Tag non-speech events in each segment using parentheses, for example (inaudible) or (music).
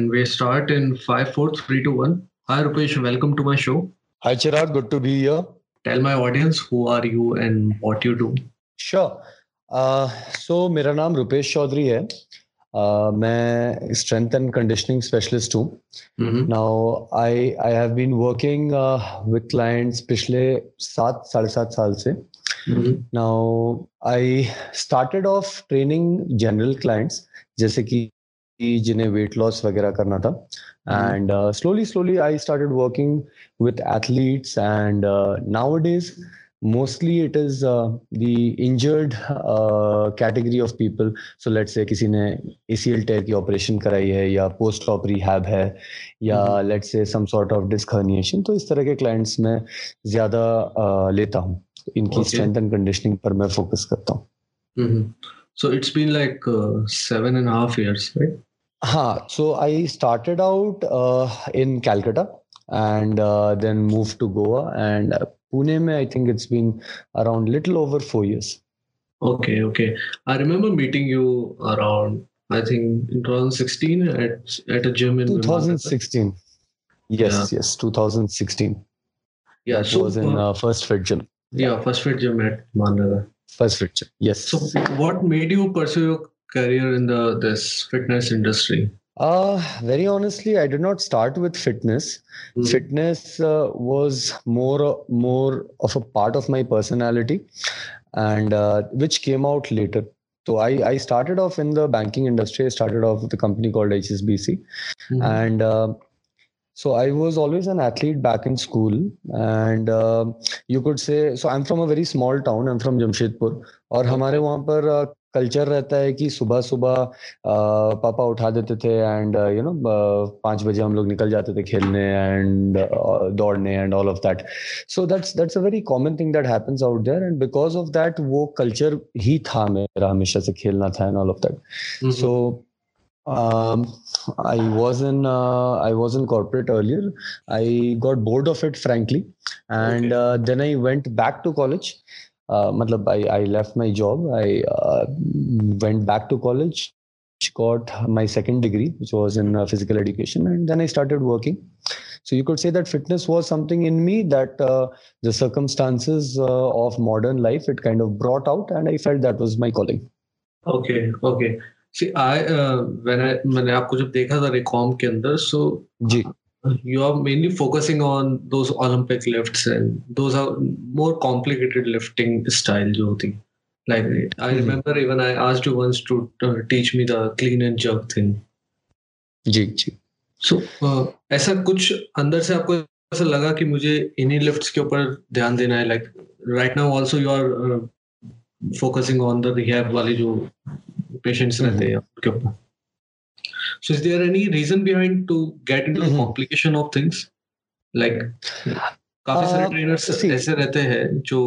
and we start in five, four, three, two, one. Hi, Rupesh. Welcome to my show. Hi, Chirag. Good to be here. Tell my audience who are you and what you do. Sure. Uh, so, मेरा नाम रुपेश चौधरी है uh, मैं strength and conditioning specialist हूँ now I I have been working with clients पिछले सात साढ़े सात साल से now I started off training general clients जैसे कि जिन्हें वेट लॉस वगैरह करना था। And slowly slowly I started working with athletes and now days mostly it is the injured category of people so let's say किसी ने A C L tear की operation कराई है या पोस्ट ऑप रिहैब है या लेट से some sort of डिस्कर्निएशन तो इस तरह के क्लाइंट्स में ज़्यादा uh, लेता हूँ। इनकी स्ट्रेंथ एंड कंडीशनिंग पर मैं फोकस करता हूँ। So it's been like seven and half years right years so I started out uh, in Calcutta and uh, then moved to Goa and uh, Pune. Mein, I think it's been around little over four years. Okay, okay. I remember meeting you around I think in 2016 at at a gym in 2016. Yes, yeah. yes, 2016. Yeah, it so was in uh, First Fit Gym. Yeah, First Fit Gym at Mannagar. First Fit Gym. Yes. So, what made you pursue your career in the this fitness industry? Uh, very honestly, I did not start with fitness. Mm-hmm. Fitness uh, was more more of a part of my personality, and uh, which came out later. So I, I started off in the banking industry. I started off with a company called HSBC, mm-hmm. and uh, so I was always an athlete back in school, and uh, you could say so. I'm from a very small town. I'm from Jamshedpur, और हमारे वहाँ पर culture रहता है कि सुबह सुबह पापा उठा देते थे एंड यू नो पाँच बजे हम लोग निकल जाते थे खेलने एंड दौड़ने and all of that so that's that's a very common thing that happens out there and because of that वो कल्चर ही था मेरा हमेशा से खेलना था and all of that so um, I was in uh, I was in corporate earlier. I got bored of it, frankly, and okay. uh, then I went back to college. uh, matlab I, I left my job i uh, went back to college got my second degree which was in uh, physical education and then i started working so you could say that fitness was something in me that uh, the circumstances uh, of modern life it kind of brought out and i felt that was my calling okay okay see i uh, when i मैंने आपको जब देखा था रिकॉम के अंदर so ji you are mainly focusing on those Olympic lifts, and those are more complicated lifting style. Jo hoti. Like I mm-hmm. remember even I asked you once to uh, teach me the clean and jerk thing. Ji ji so so, uh, ऐसा कुछ अंदर से आपको ऐसा लगा कि मुझे इन्हीं लिफ्ट्स के ऊपर ध्यान देना है like right now also you are focusing on the rehab वाले जो पेशेंट्स रहते हैं उनके ऊपर So is there any reason behind to get into mm-hmm. the complication of things? Like काफ़ी सारे ट्रेनर्स ऐसे रहते हैं जो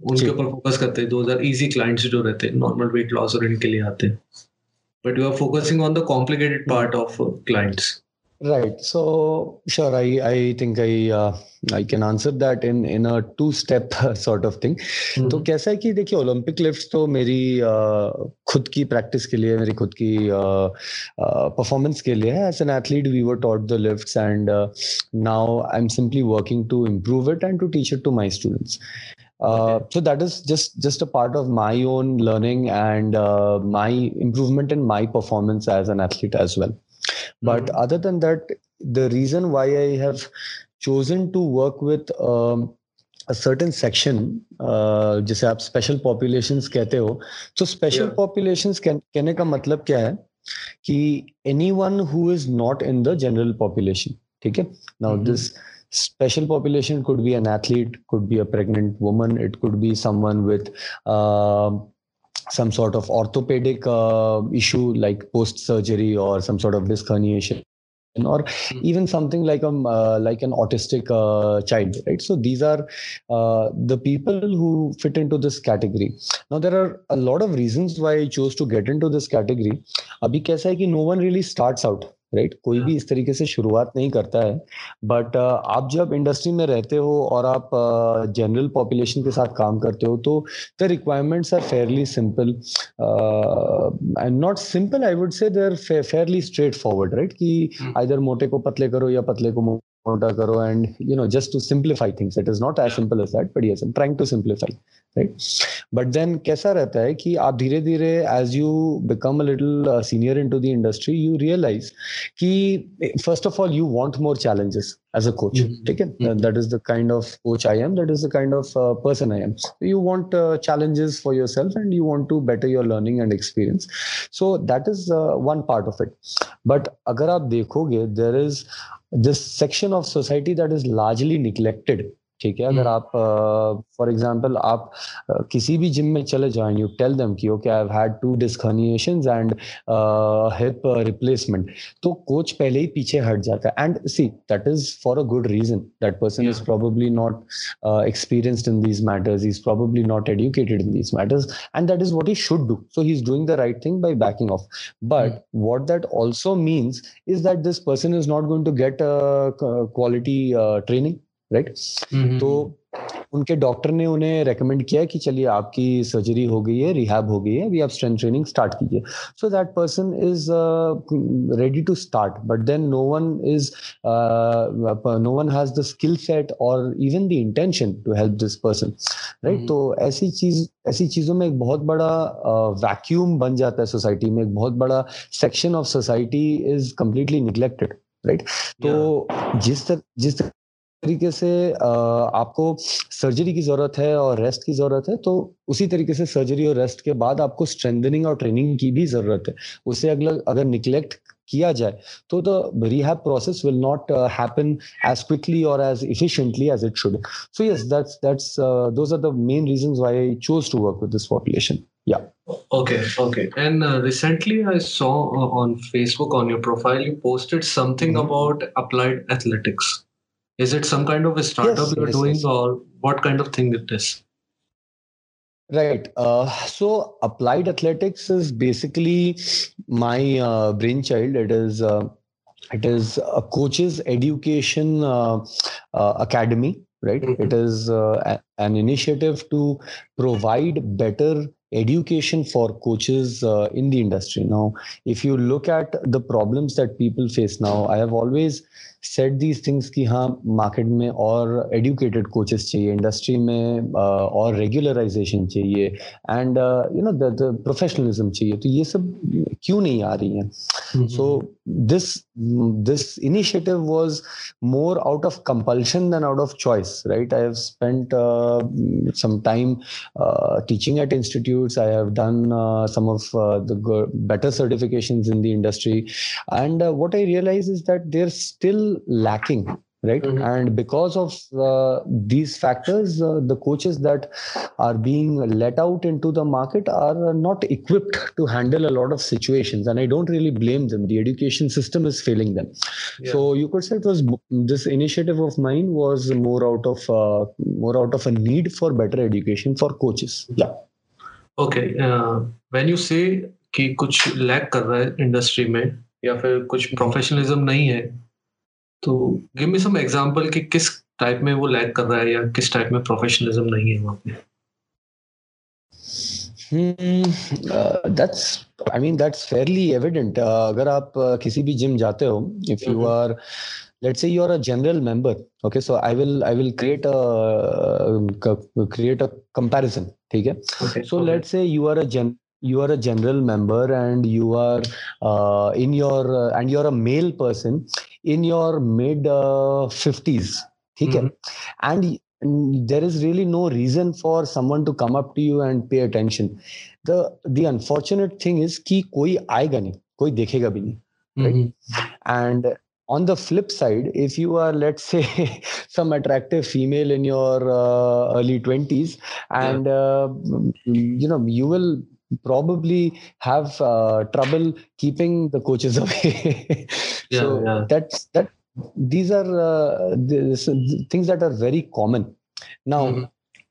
उनके ऊपर फोकस करते हैं दो हज़ार इजी क्लाइंट्स जो रहते हैं नॉर्मल वेट लॉस और इनके लिए आते हैं। But you are focusing on the complicated part of clients right so sure i i think i uh, i can answer that in in a two step (laughs) sort of thing mm-hmm. तो कैसा है कि देखिए Olympic lift तो मेरी uh, खुद की practice के लिए मेरी खुद की परफॉर्मेंस uh, uh, के लिए है as an athlete we were taught the lifts and now I am simply working to improve it and to teach it to my students Uh, so that is just just a part of my own learning and uh, my improvement in my performance as an athlete as well But mm-hmm. other than that the reason why i have chosen to work with um, a certain section uh, जिसे आप special populations कहते हो तो special populations कहने का मतलब क्या है कि anyone who is not in the general population ठीक है now this special population could be an athlete could be a pregnant woman it could be someone with uh, some sort of orthopedic uh, issue like post surgery or some sort of disc herniation or mm. even something like a um, uh, like an autistic uh, child right? So these are uh, the people who fit into this category. Now there are a lot of reasons why i chose to get into this category. Abhi kaisa hai ki no one really starts out right right? कोई भी इस तरीके से शुरुआत नहीं करता है but uh, आप जब इंडस्ट्री में रहते हो और आप जनरल uh, पॉपुलेशन के साथ काम करते हो तो the requirements are fairly simple and not simple I would say there fairly straight forward right कि आइदर hmm. मोटे को पतले करो या पतले को मोटा करो and you know just to simplify things it is not as simple as that but yes I trying to simplify but then कैसा रहता है कि आप धीरे धीरे as you become a little senior into the industry you realize कि first of all you want more challenges as a coach ठीक है? That is the kind of coach I am that is the kind of person I am you want challenges for yourself and you want to better your learning and experience so that is one part of it but अगर आप देखोगे there is this section of society that is largely neglected ठीक है? अगर हम्म। आप for example आप किसी भी जिम में चले जाएँ यू टेल देम कि okay I have had two disc herniations and hip replacement तो कोच पहले ही पीछे हट जाता है। And see that is for a good reason that person is probably not experienced in these matters is probably not educated in these matters and that is what he should do so he is doing the right thing by backing off but what that also means is that this person is not going to get quality training right? तो उनके doctor ने उन्हें recommend किया कि चलिए आपकी surgery हो गई है रिहैब हो गई है अभी आप स्ट्रेंथ ट्रेनिंग स्टार्ट कीजिए। So that person is ready to start but then no one is no one has the skill set और even the intention to help this person right तो ऐसी चीज़ ऐसी चीज़ों में एक बहुत बड़ा वैक्यूम uh, बन जाता है सोसाइटी में एक बहुत बड़ा section of society is completely neglected right तो जिस तरह जिस तरीके से आपको सर्जरी की ज़रूरत है और रेस्ट की ज़रूरत है तो उसी तरीके से सर्जरी और रेस्ट के बाद आपको स्ट्रेंथनिंग और ट्रेनिंग की भी ज़रूरत है। उसे अगर अगर निग्लेक्ट किया जाए तो the rehab process will not happen as quickly और as efficiently as it should so yes that's that's those are the main reasons why I chose to work with this population yeah. Okay okay. And uh, recently i saw uh, on facebook on your profile you posted something mm-hmm. about applied athletics. Is it some kind of a startup yes, you're yes, doing yes. or what kind of thing it is right uh, so applied athletics is basically my uh, brainchild it is uh, it is a coaches education uh, uh, academy right mm-hmm. it is uh, an initiative to provide better education for coaches uh, in the industry now if you look at the problems that people face now i have always set these things कि हाँ market में और educated coaches चाहिए industry में और regularisation चाहिए and you know the professionalism चाहिए तो ये सब क्यों नहीं आ रही हैं सो this this initiative was more out of compulsion than out of choice right I have spent some time uh, teaching at institutes i have done uh, some of uh, the better certifications in the industry and what i realize is that there's still lacking right mm-hmm. and because of uh, these factors uh, the coaches that are being let out into the market are not equipped to handle a lot of situations and i don't really blame them the education system is failing them yeah. so you could say it was this initiative of mine was more out of uh, more out of a need for better education for coaches yeah okay uh, when you say कि कुछ lack कर रहा है industry में या फिर कुछ professionalism नहीं है तो गिव मी सम एग्जांपल कि किस टाइप में वो लैग कर रहा है या किस टाइप में प्रोफेशनलिज्म नहीं है वहाँ पे? अगर आप किसी भी जिम जाते हो if you are let say you are a general member okay so I will I will create a create a comparison ठीक है? So let say you are a gen you are a general member and you are in your and you are a male person in your mid uh, 50s okay mm-hmm. and there is really no reason for someone to come up to you and pay attention the the unfortunate thing is ki koi aayega nahi koi dekhega bhi nahi right mm-hmm. and on the flip side if you are let's say (laughs) some attractive female in your uh, early 20s and yeah. uh, you know you will probably have uh, trouble keeping the coaches (laughs) away. yeah, so yeah. that's that. These are uh, things that are very common. Now, mm-hmm.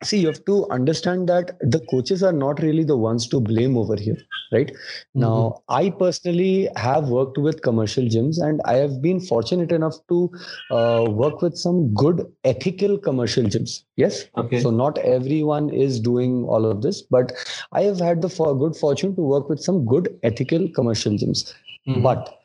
See you have to understand that the coaches are not really the ones to blame over here right? Mm-hmm. now i personally have worked with commercial gyms and i have been fortunate enough to uh, work with some good ethical commercial gyms. Yes? Okay. So not everyone is doing all of this but i have had the for- good fortune to work with some good ethical commercial gyms. Mm-hmm. but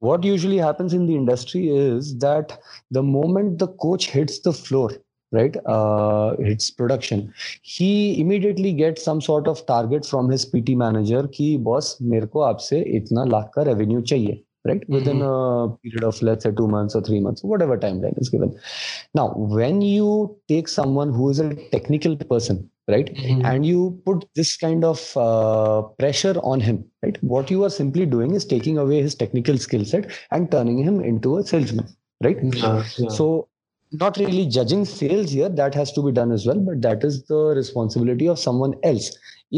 what usually happens in the industry is that the moment the coach hits the floor right uh, its production he immediately gets some sort of target from his pt manager ki boss mere ko aapse itna lakh ka revenue chahiye right mm-hmm. within a period of let's say 2 months or 3 months whatever timeline is given now when you take someone who is a technical person right mm-hmm. and you put this kind of uh, pressure on him right what you are simply doing is taking away his technical skill set and turning him into a salesman right yeah, yeah. so not really judging sales here that has to be done as well but that is the responsibility of someone else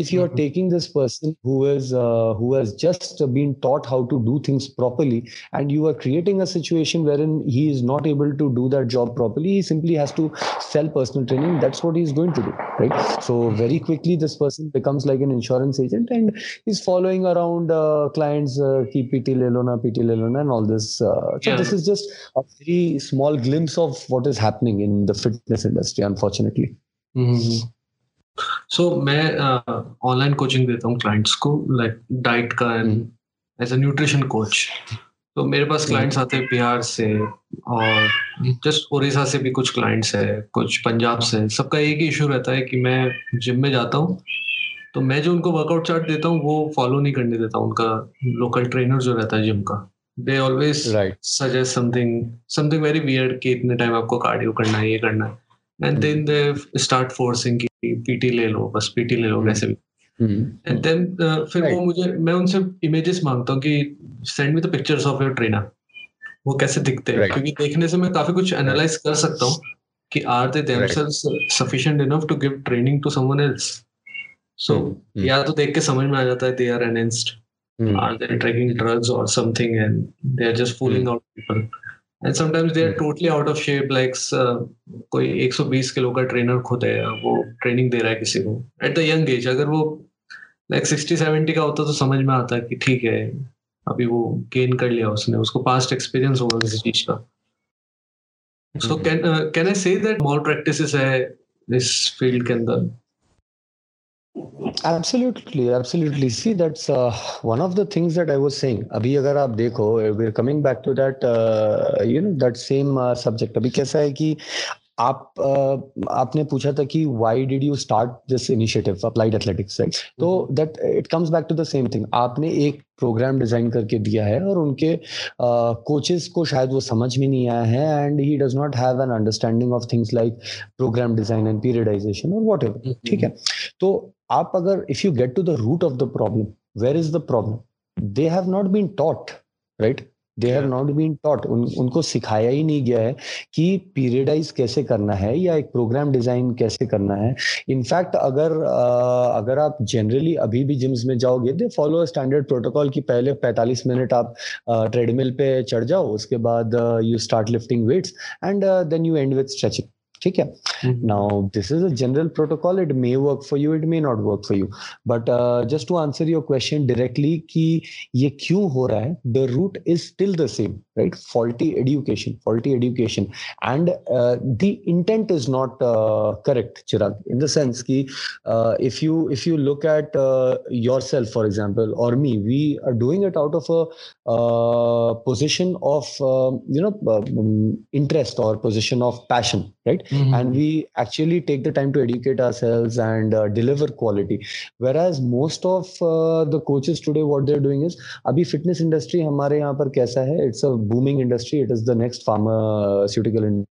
if you are mm-hmm. taking this person who is uh, who has just been taught how to do things properly and you are creating a situation wherein he is not able to do that job properly he simply has to sell personal training that's what he's going to do right so very quickly this person becomes like an insurance agent and he's following around uh, clients uh, keep pt lelona pt lelona and all this uh, so yeah. this is just a very small glimpse of what is happening in the fitness industry unfortunately mm-hmm. So so, मैं online uh, coaching देता हूँ clients को like diet का and as a nutrition coach तो मेरे पास clients आते हैं बिहार से और जस्ट उड़ीसा से भी कुछ क्लाइंट्स है कुछ पंजाब से। सबका एक ही इशू रहता है कि मैं जिम में जाता हूँ तो मैं जो उनको वर्कआउट चार्ट देता हूँ वो फॉलो नहीं करने देता उनका लोकल ट्रेनर जो रहता है जिम का। They always suggest something something very weird कि इतने टाइम आपको कार्डियो करना है ये करना है। And then they start forcing कि पीटी ले लो बस पीटी ले लो कैसे भी। एंड देन फिर वो मुझे मैं उनसे इमेजेस माँगता हूँ कि send me the pictures of your trainer वो कैसे दिखते हैं? क्योंकि देखने से मैं काफ़ी कुछ एनालाइज कर सकता हूँ कि are they themselves sufficient enough to give training to someone else so या तो देख के समझ में आ जाता है they are enhanced are they taking drugs और something and they are just fooling out people and sometimes they are totally out of shape like कोई 120 किलो का ट्रेनर खुद है वो ट्रेनिंग दे रहा है किसी को। एट द यंग एज अगर वो लाइक सिक्सटी सेवेंटी का होता तो समझ में आता कि ठीक है अभी वो गेन कर लिया उसने उसको पास्ट एक्सपीरियंस होगा किसी चीज़ का। So can can I say that mall practices है इस फ़ील्ड के अंदर? Absolutely, absolutely. See, that's uh, one of the things that I was saying. अभी अगर आप देखो, we're coming back to that, uh, you know, that same uh, subject. अभी कैसा है कि आप uh, आपने पूछा था कि why did you start this initiative applied athletics right तो that it comes back to the same thing आपने एक प्रोग्राम डिज़ाइन करके दिया है और उनके कोचेस uh, को शायद वो समझ में नहीं आया है and he does not have an understanding of things like program design and periodization और वॉट एवर ठीक है तो आप अगर if you get to the root of the problem where is the problem they have not been taught right they have not been taught उनको सिखाया ही नहीं गया है कि पीरियडाइज कैसे करना है या एक प्रोग्राम डिज़ाइन कैसे करना है। इनफैक्ट अगर uh, अगर आप जनरली अभी भी जिम्स में जाओगे दे फॉलो स्टैंडर्ड प्रोटोकॉल की पहले 45 मिनट आप ट्रेडमिल uh, पे चढ़ जाओ उसके बाद you start lifting weights and then you end with stretching ठीक है? Now this is a general protocol it may work for you it may not work for you but just to answer your question directly कि ये क्यों हो रहा है? The root is still the same right? Faulty education faulty education. And uh, the intent is not uh, correct chirag in the sense ki uh, if you if you look at uh, yourself for example or me we are doing it out of a uh, position of um, you know uh, um, interest or position of passion right? Mm-hmm. and we actually take the time to educate ourselves and deliver quality. Whereas most of the coaches today what they're doing is abhi fitness industry hamare yahan par kaisa hai? It's a booming industry it is the next pharmaceutical industry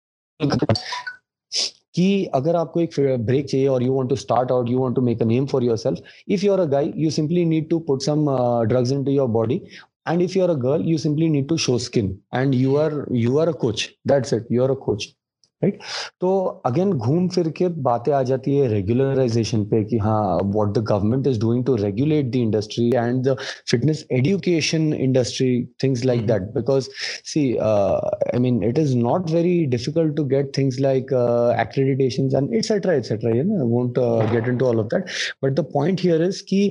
कि अगर आपको एक break चाहिए और you want to start out you want to make a name for yourself if you are a guy you simply need to put some drugs into your body and if you're a girl you simply need to show skin and you are you are a coach that's it you're a coach Right तो again घूम फिर के बातें आ जाती है regularisation पे कि हाँ what the government is doing to regulate the industry and the fitness education industry things like that because see I mean it is not very difficult to get things like accreditation and etcetera etcetera you know won't get into all of that but the point here is key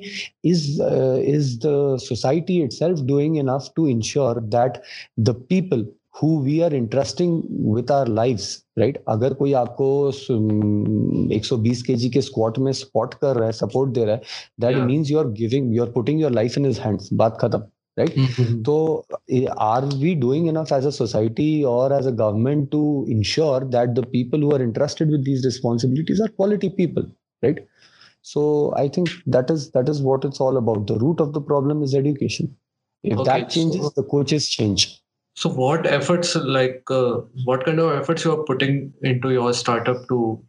is is the society itself doing enough to ensure that the people who we are entrusting with our lives right अगर कोई आपको 120 KG के squat में spot कर रहा है support दे रहा है that means you are giving you are putting your life in his hands बात खत्म right mm-hmm. so are we doing enough as a society or as a government to ensure that the people who are entrusted with these responsibilities are quality people right so i think that is that is what it's all about the root of the problem is education if okay, that changes so, the coaches change so what efforts like uh, what kind of efforts you are putting into your startup to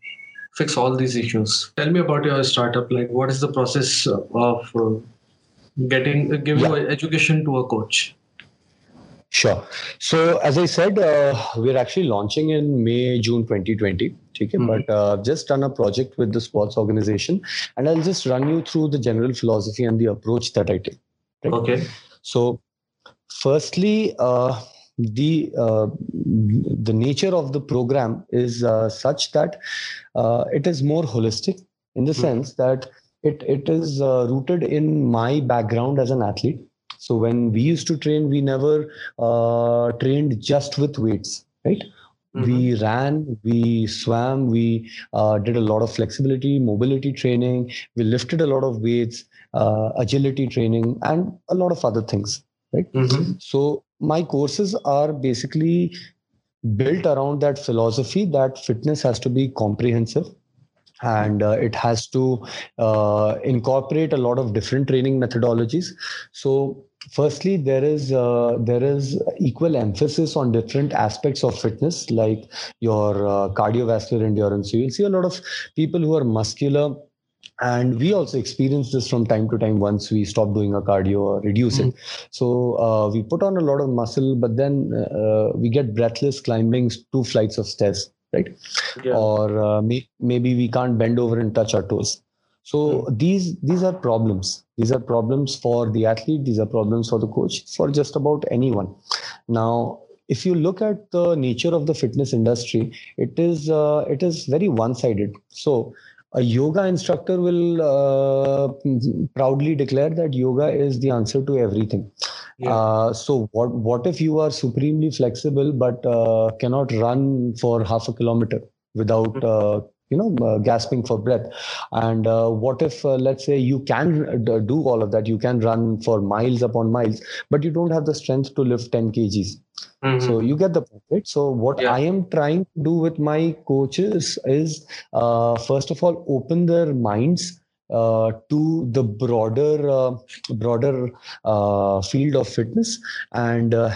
fix all these issues tell me about your startup like what is the process of uh, getting uh, giving education to a coach Sure. So as I said, uh, we're actually launching in May, June 2020. Okay, mm-hmm. but uh, just done a project with the sports organization, and I'll just run you through the general philosophy and the approach that I take. Right? Okay. So, firstly, uh, the uh, the nature of the program is uh, such that uh, it is more holistic in the mm-hmm. sense that it it is uh, rooted in my background as an athlete so when we used to train we never uh, trained just with weights right mm-hmm. we ran we swam we uh, did a lot of flexibility mobility training we lifted a lot of weights agility training and a lot of other things right? Mm-hmm. so my courses are basically built around that philosophy that fitness has to be comprehensive and uh, it has to uh, incorporate a lot of different training methodologies. So firstly there is uh, there is equal emphasis on different aspects of fitness like your uh, cardiovascular endurance. So you'll see a lot of people who are muscular and we also experience this from time to time once we stop doing a cardio or reduce mm. it so uh, we put on a lot of muscle but then uh, we get breathless climbing two flights of stairs right? Yeah. or uh, may, maybe we can't bend over and touch our toes. So mm. these these are problems. These are problems for the athlete. These are problems for the coach for just about anyone. Now if you look at the nature of the fitness industry it is uh, it is very one sided so a yoga instructor will uh, proudly declare that yoga is the answer to everything. Yeah. Uh, so what what if you are supremely flexible but uh, cannot run for half a kilometer without mm-hmm. uh, you know uh, gasping for breath and uh, what if uh, let's say you can do all of that you can run for miles upon miles but you don't have the strength to lift 10 kgs mm-hmm. so you get the point so what yeah. i am trying to do with my coaches is uh, first of all open their minds uh, to the broader uh, broader uh, field of fitness and uh,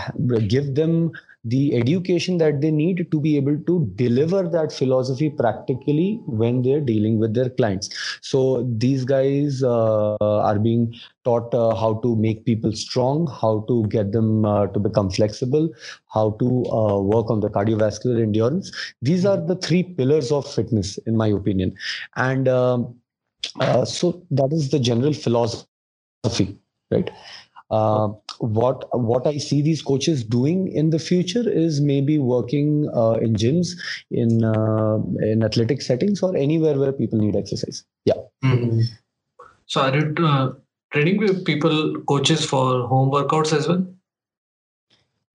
give them the education that they need to be able to deliver that philosophy practically when they're dealing with their clients. So these guys uh, are being taught uh, how to make people strong how to get them uh, to become flexible how to uh, work on the cardiovascular endurance. These are the three pillars of fitness in my opinion. And um, uh, so that is the general philosophy right uh, what what I see these coaches doing in the future is maybe working uh, in gyms, in uh, in athletic settings, or anywhere where people need exercise. Yeah. Mm-hmm. So are you uh, training with people coaches for home workouts as well?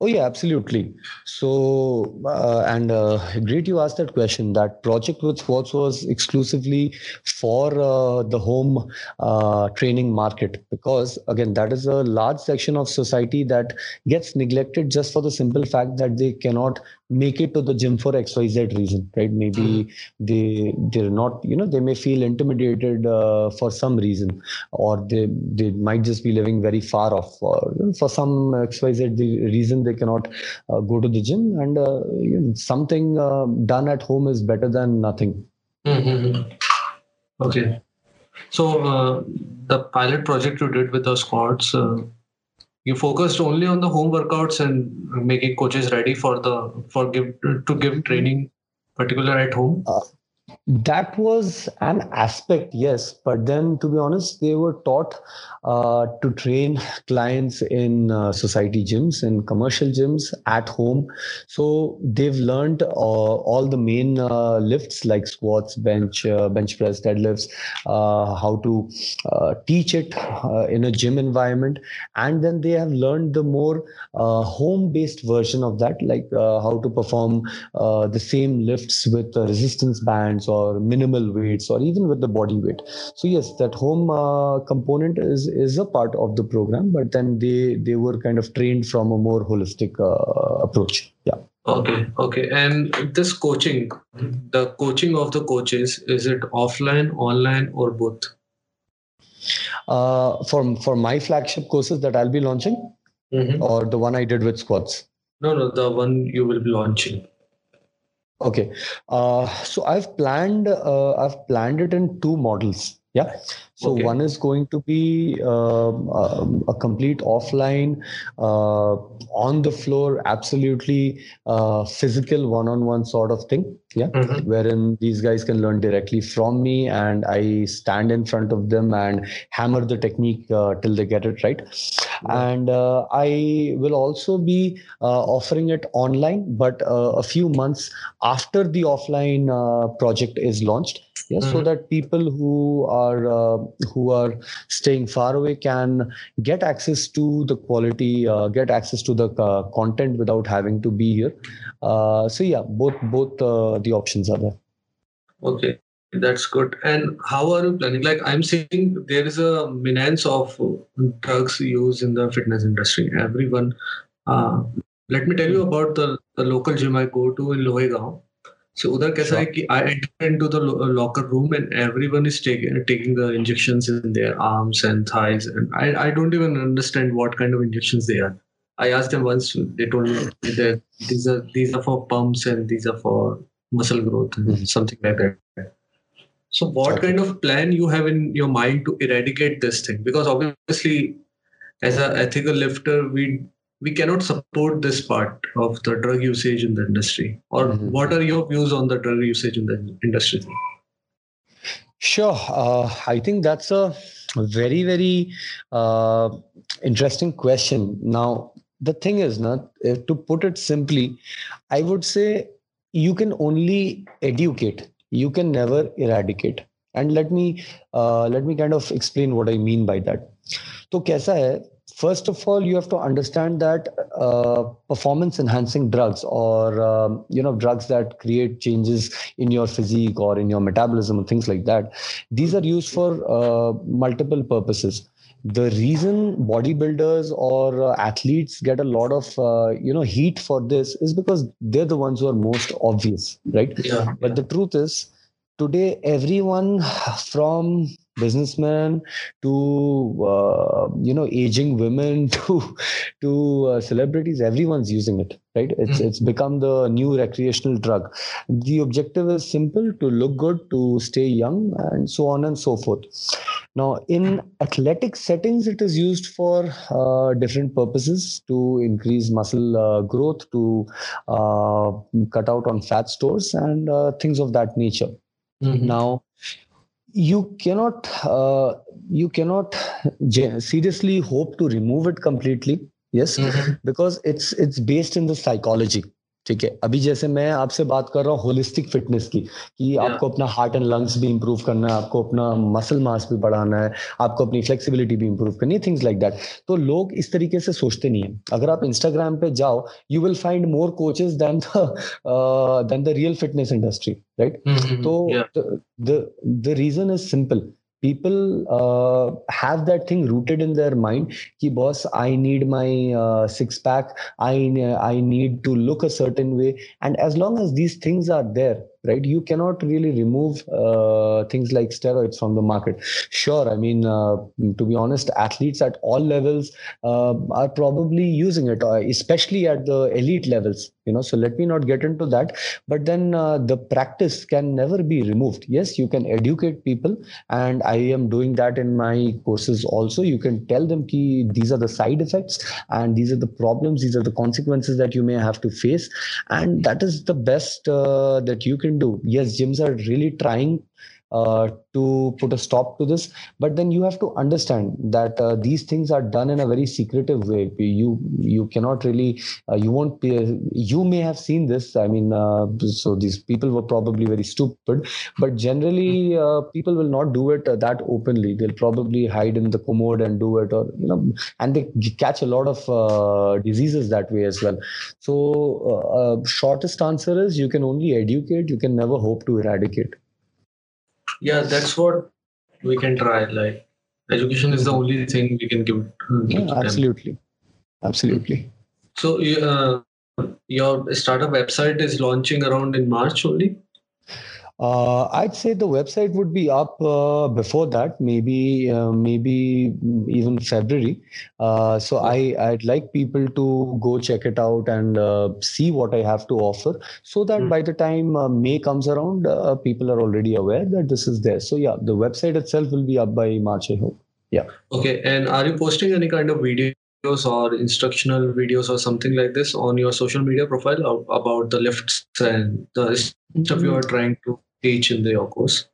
Oh yeah, absolutely. So uh, and uh, great you asked that question. That project with sports was exclusively for uh, the home uh, training market because again that is a large section of society that gets neglected just for the simple fact that they cannot make it to the gym for xyz reason right maybe mm-hmm. they they're not you know they may feel intimidated uh, for some reason or they they might just be living very far off or for some xyz reason they cannot uh, go to the gym and uh, you know, something uh, done at home is better than nothing mm-hmm. okay so uh, the pilot project you did with the squads uh, you focused only on the home workouts and making coaches ready for the for give to give training particular at home? Uh, that was an aspect yes but then to be honest they were taught uh, to train clients in uh, society gyms and commercial gyms at home. So they've learned uh, all the main uh, lifts like squats bench uh, bench press deadlifts uh, how to teach it in a gym environment. And then they have learned the more home based version of that like how to perform the same lifts with resistance bands or or minimal weights or even with the body weight. So yes that home uh, component is is a part of the program but then they they were kind of trained from a more holistic uh, approach. Yeah. Okay okay. And this coaching the coaching of the coaches is it offline online or both? Uh, for for my flagship courses that i'll be launching mm-hmm. or the one i did with squats? No no the one you will be launching Okay, uh, so I've planned uh, I've planned it in two models. Yeah. So okay. one is going to be um, um, a complete offline, uh, on the floor, absolutely uh, physical one-on-one sort of thing. Yeah, mm-hmm. wherein these guys can learn directly from me, and I stand in front of them and hammer the technique uh, till they get it right. Mm-hmm. And uh, I will also be uh, offering it online, but uh, a few months after the offline project is launched mm-hmm. so that people who are uh, who are staying far away can get access to the quality uh, get access to the uh, content without having to be here. Uh, so yeah both both uh, the options are there. Okay that's good. And how are you planning? Like i'm seeing there is a menace of drugs used in the fitness industry. Everyone uh, let me tell you about the, the local gym i go to in lohegaon so उधर कैसा है कि I enter into the locker room and everyone is taking taking the injections in their arms and thighs and I I don't even understand what kind of injections they are. I asked them once. They told me that these are these are for pumps and these are for muscle growth and mm-hmm. something like that. So, what okay. kind of plan you have in your mind to eradicate this thing? Because obviously, as an ethical lifter, we we cannot support this part of the drug usage in the industry or mm-hmm. what are your views on the drug usage in the industry sure uh, i think that's a very very uh, interesting question now the thing is not to put it simply i would say you can only educate you can never eradicate and let me uh, let me kind of explain what i mean by that तो कैसा है first of all you have to understand that uh, performance enhancing drugs or um, you know drugs that create changes in your physique or in your metabolism and things like that these are used for uh, multiple purposes the reason bodybuilders or uh, athletes get a lot of uh, you know heat for this is because they're the ones who are most obvious right yeah, but yeah. the truth is today everyone from businessmen to uh, you know aging women (laughs) to to uh, celebrities everyone's using it right it's mm. it's become the new recreational drug the objective is simple to look good to stay young and so on and so forth now in athletic settings it is used for uh, different purposes to increase muscle uh, growth to uh, cut out on fat stores and uh, things of that nature mm-hmm. now you cannot uh, you cannot seriously hope to remove it completely yes mm-hmm. because it's it's based in the psychology ठीक है? अभी जैसे मैं आपसे बात कर रहा हूँ होलिस्टिक फिटनेस की कि. आपको अपना हार्ट एंड लंग्स भी इंप्रूव करना है आपको अपना मसल मास भी बढ़ाना है आपको अपनी फ्लेक्सिबिलिटी भी इंप्रूव करनी है थिंग्स लाइक दैट तो लोग इस तरीके से सोचते नहीं है। अगर आप इंस्टाग्राम पे जाओ you will find more coaches than than the real fitness industry right तो the reason is simple people uh, have that thing rooted in their mind ki boss i need my uh, six pack. I i need to look a certain way. And as long as these things are there right? You cannot really remove uh, things like steroids from the market. Sure i mean uh, to be honest athletes at all levels uh, are probably using it uh, especially at the elite levels you know? So let me not get into that. But then uh, the practice can never be removed. Yes you can educate people and i am doing that in my courses also. You can tell them ki these are the side effects and these are the problems these are the consequences that you may have to face and that is the best uh, that you can can do. Yes gyms are really trying uh, to put a stop to this. But then you have to understand that uh, these things are done in a very secretive way. You you cannot really uh, you won't be you may have seen this. I mean uh, so these people were probably very stupid. But generally uh, people will not do it that openly. They'll probably hide in the commode and do it or you know and they catch a lot of diseases that way as well. So shortest answer is you can only educate. You can never hope to eradicate yeah that's what we can try like education is the only thing we can give, give yeah, absolutely. Absolutely. So uh, your startup website is launching around in march only uh, I'd say the website would be up uh, before that, maybe uh, maybe even February. Uh, so I I'd like people to go check it out and uh, see what I have to offer, so that mm. by the time uh, May comes around, people are already aware that this is there. So yeah, the website itself will be up by March, I hope. Yeah. Okay. And are you posting any kind of video? or instructional videos or something like this on your social media profile about the lifts and the stuff you are trying to teach in your course?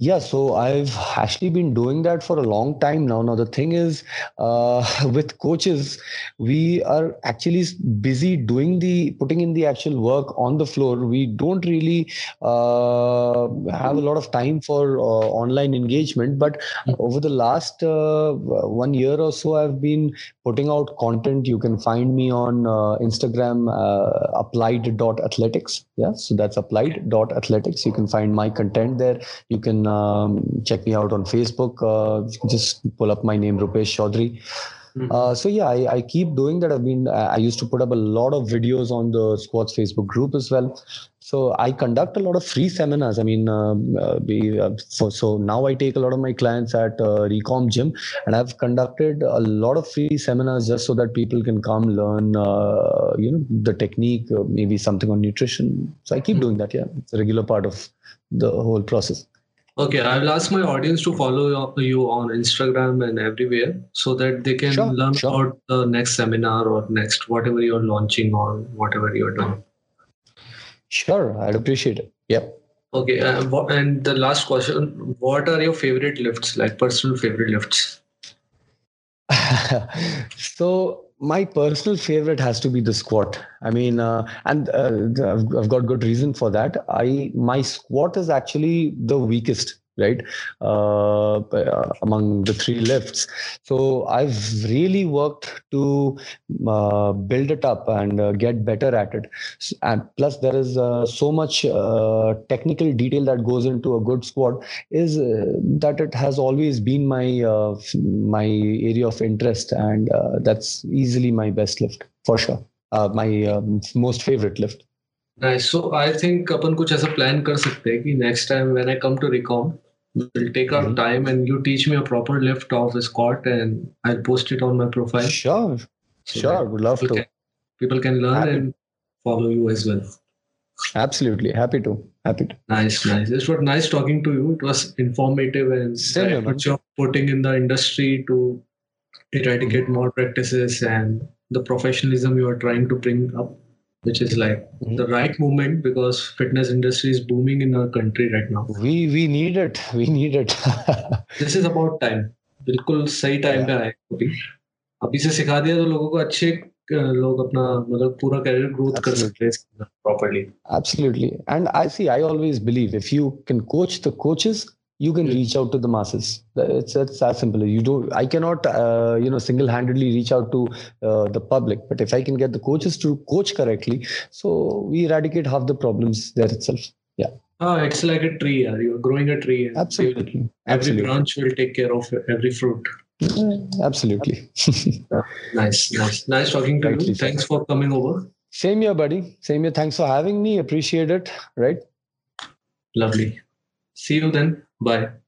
Yeah, so I've actually been doing that for a long time now. Now, the thing is, uh, (laughs) with coaches, we are actually busy doing the putting in the actual work on the floor. We don't really uh, have a lot of time for uh, online engagement. But over the last uh, one year or so, I've been putting out content. You can find me on uh, Instagram, uh, applied.athletics. Yeah, so that's applied.athletics. You can find my content there. You can um, check me out on Facebook. Uh, just pull up my name, Rupesh Chaudhary. Mm-hmm. Uh, so yeah, I, I, keep doing that. I've been I used to put up a lot of videos on the Squats Facebook group as well. So I conduct a lot of free seminars. I mean, um, uh, we, uh, for, so now I take a lot of my clients at uh, Recom Gym, and I've conducted a lot of free seminars just so that people can come learn, uh, you know, the technique, uh, maybe something on nutrition. So I keep mm-hmm. doing that. Yeah, it's a regular part of the whole process. Okay, I will ask my audience to follow you on Instagram and everywhere so that they can sure, learn sure. about the next seminar or next whatever you're launching or whatever you're doing. Sure, I'd appreciate it. Yep. Okay, uh, and the last question What are your favorite lifts, like personal favorite lifts? (laughs) so, my personal favorite has to be the squat. I mean uh, and uh, I've, got good reason for that. I my squat is actually the weakest right uh, uh, among the three lifts so i've really worked to uh, build it up and uh, get better at it and plus there is uh, so much uh, technical detail that goes into a good squat is that it has always been my my area of interest and that's easily my best lift for sure my um, most favorite lift Nice. So I think अपन कुछ ऐसा plan कर सकते हैं कि next time when I come to Recom, We'll take our mm-hmm. time and you teach me a proper lift of a squat and I'll post it on my profile. Sure. So sure. Would love people to. Can, people can learn Happy. and follow you as well. Absolutely. Happy to. Happy to. Nice, nice. It was nice talking to you. It was informative and Same, what you're putting in the industry to eradicate mm-hmm. more practices and the professionalism you are trying to bring up which is like mm-hmm. the right movement because fitness industry is booming in our country right now we we need it (laughs) we need it (laughs) this is about time बिल्कुल सही time पे आए अभी अभी से सिखा दिया तो लोगों को अच्छे लोग अपना मतलब पूरा करियर ग्रोथ कर सकते हैं properly absolutely and I see I always believe if you can coach the coaches you can reach out to the masses. It's it's as simple. As you do i cannot uh, you know single-handedly reach out to uh, the public. But if i can get the coaches to coach correctly so we eradicate half the problems there itself. Yeah. Oh it's like a tree you're growing a tree absolutely. every absolutely. branch will take care of every fruit. Absolutely. Nice nice. Nice talking to you. thanks for coming over. Same here buddy. Same here. Thanks for having me. Appreciate it. Right? Lovely. See you then Bye.